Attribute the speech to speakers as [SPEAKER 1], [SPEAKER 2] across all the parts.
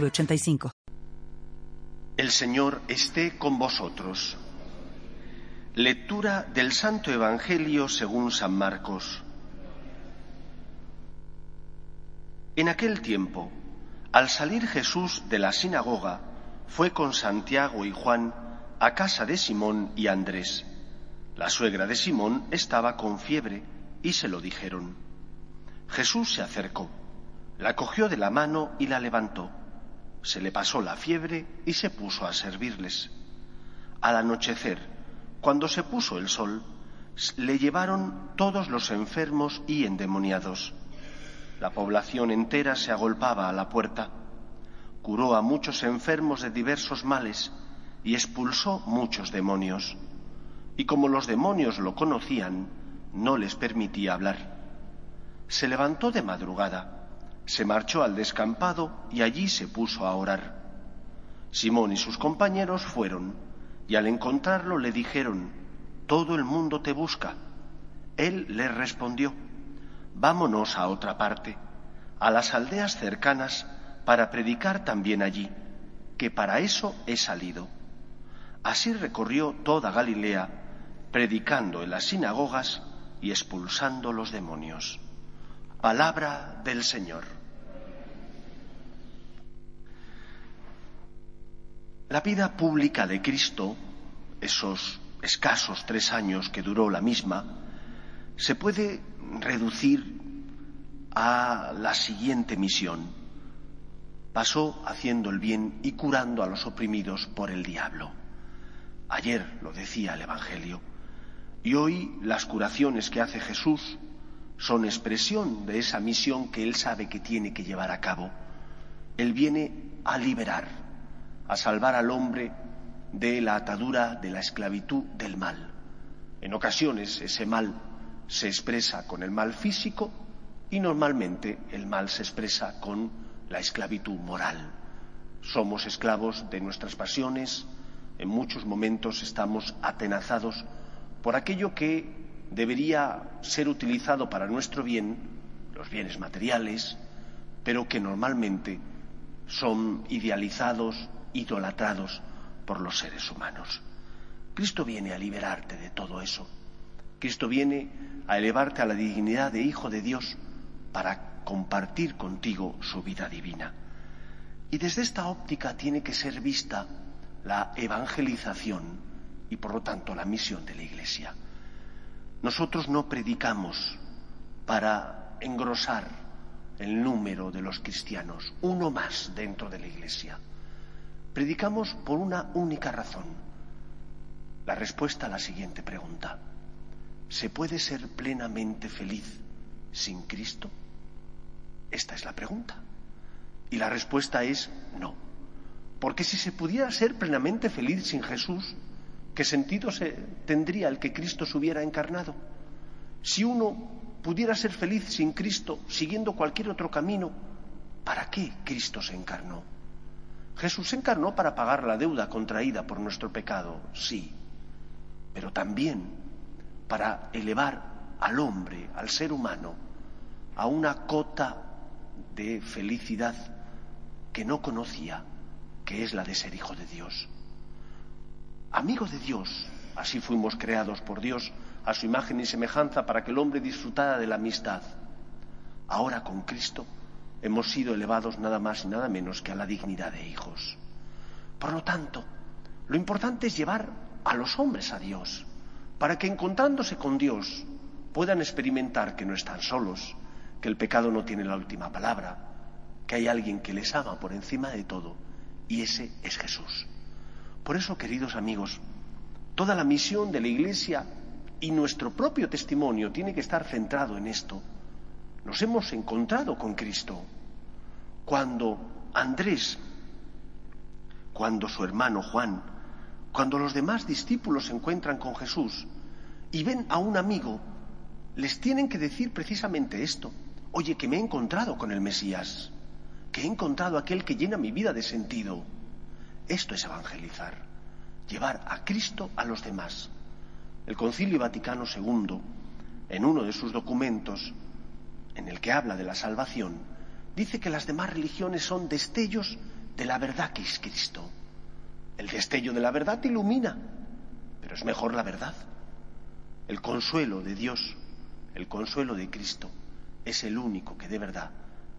[SPEAKER 1] 906985.
[SPEAKER 2] El Señor esté con vosotros. Lectura del Santo Evangelio según San Marcos. En aquel tiempo, al salir Jesús de la sinagoga, fue con Santiago y Juan a casa de Simón y Andrés. La suegra de Simón estaba con fiebre y se lo dijeron. Jesús se acercó, la cogió de la mano y la levantó. Se le pasó la fiebre y se puso a servirles. Al anochecer, cuando se puso el sol, le llevaron todos los enfermos y endemoniados. La población entera se agolpaba a la puerta. Curó a muchos enfermos de diversos males y expulsó muchos demonios. Y como los demonios lo conocían, no les permitía hablar. Se levantó de madrugada, se marchó al descampado y allí se puso a orar. Simón y sus compañeros fueron y al encontrarlo le dijeron, Todo el mundo te busca. Él les respondió, Vámonos a otra parte, a las aldeas cercanas, para predicar también allí, que para eso he salido. Así recorrió toda Galilea, predicando en las sinagogas y expulsando los demonios. Palabra del Señor. La vida pública de Cristo, esos escasos tres años que duró la misma, se puede reducir a la siguiente misión. Pasó haciendo el bien y curando a los oprimidos por el diablo. Ayer lo decía el Evangelio. Y hoy las curaciones que hace Jesús son expresión de esa misión que Él sabe que tiene que llevar a cabo. Él viene a liberar, a salvar al hombre de la atadura de la esclavitud del mal. En ocasiones ese mal se expresa con el mal físico y normalmente el mal se expresa con la esclavitud moral. Somos esclavos de nuestras pasiones, en muchos momentos estamos atenazados por aquello que debería ser utilizado para nuestro bien, los bienes materiales, pero que normalmente son idealizados, idolatrados por los seres humanos. Cristo viene a liberarte de todo eso. Cristo viene a elevarte a la dignidad de Hijo de Dios para compartir contigo su vida divina. Y desde esta óptica tiene que ser vista la evangelización y por lo tanto la misión de la Iglesia. Nosotros no predicamos para engrosar el número de los cristianos, uno más dentro de la Iglesia. Predicamos por una única razón. La respuesta a la siguiente pregunta. ¿Se puede ser plenamente feliz sin Cristo? Esta es la pregunta. Y la respuesta es no. Porque si se pudiera ser plenamente feliz sin Jesús, ¿qué sentido se tendría el que Cristo se hubiera encarnado? Si uno pudiera ser feliz sin Cristo, siguiendo cualquier otro camino, ¿para qué Cristo se encarnó? Jesús se encarnó para pagar la deuda contraída por nuestro pecado, sí, pero también para elevar al hombre, al ser humano, a una cota de felicidad que no conocía, que es la de ser hijo de Dios. Amigo de Dios, así fuimos creados por Dios a su imagen y semejanza para que el hombre disfrutara de la amistad. Ahora con Cristo hemos sido elevados nada más y nada menos que a la dignidad de hijos. Por lo tanto, lo importante es llevar a los hombres a Dios, para que encontrándose con Dios puedan experimentar que no están solos, que el pecado no tiene la última palabra, que hay alguien que les ama por encima de todo, y ese es Jesús. Por eso, queridos amigos, toda la misión de la Iglesia y nuestro propio testimonio tiene que estar centrado en esto. Nos hemos encontrado con Cristo. Cuando Andrés cuando su hermano Juan, cuando los demás discípulos se encuentran con Jesús y ven a un amigo, les tienen que decir precisamente esto. Oye, que me he encontrado con el Mesías, que he encontrado aquel que llena mi vida de sentido. Esto es evangelizar, llevar a Cristo a los demás. El Concilio Vaticano II, en uno de sus documentos, en el que habla de la salvación, dice que las demás religiones son destellos de la verdad que es Cristo. El destello de la verdad ilumina, pero es mejor la verdad. El consuelo de Dios, el consuelo de Cristo, es el único que de verdad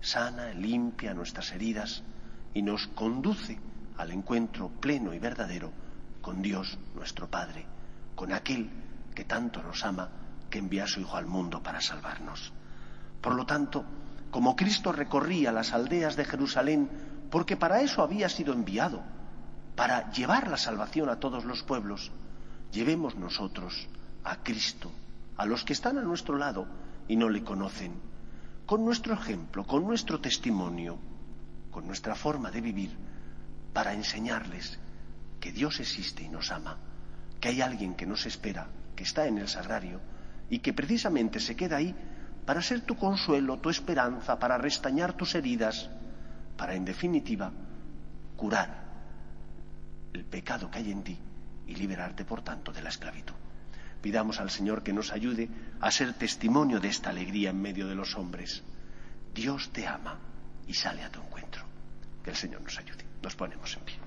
[SPEAKER 2] sana, limpia nuestras heridas y nos conduce al encuentro pleno y verdadero con Dios nuestro Padre, con aquel que tanto nos ama, que envía a su Hijo al mundo para salvarnos. Por lo tanto, como Cristo recorría las aldeas de Jerusalén, porque para eso había sido enviado, para llevar la salvación a todos los pueblos, llevemos nosotros a Cristo, a los que están a nuestro lado y no le conocen, con nuestro ejemplo, con nuestro testimonio, con nuestra forma de vivir, para enseñarles que Dios existe y nos ama, que hay alguien que nos espera, que está en el sagrario y que precisamente se queda ahí para ser tu consuelo, tu esperanza, para restañar tus heridas, para en definitiva curar el pecado que hay en ti y liberarte por tanto de la esclavitud. Pidamos al Señor que nos ayude a ser testimonio de esta alegría en medio de los hombres. Dios te ama y sale a tu encuentro. Que el Señor nos ayude. Nos ponemos en pie.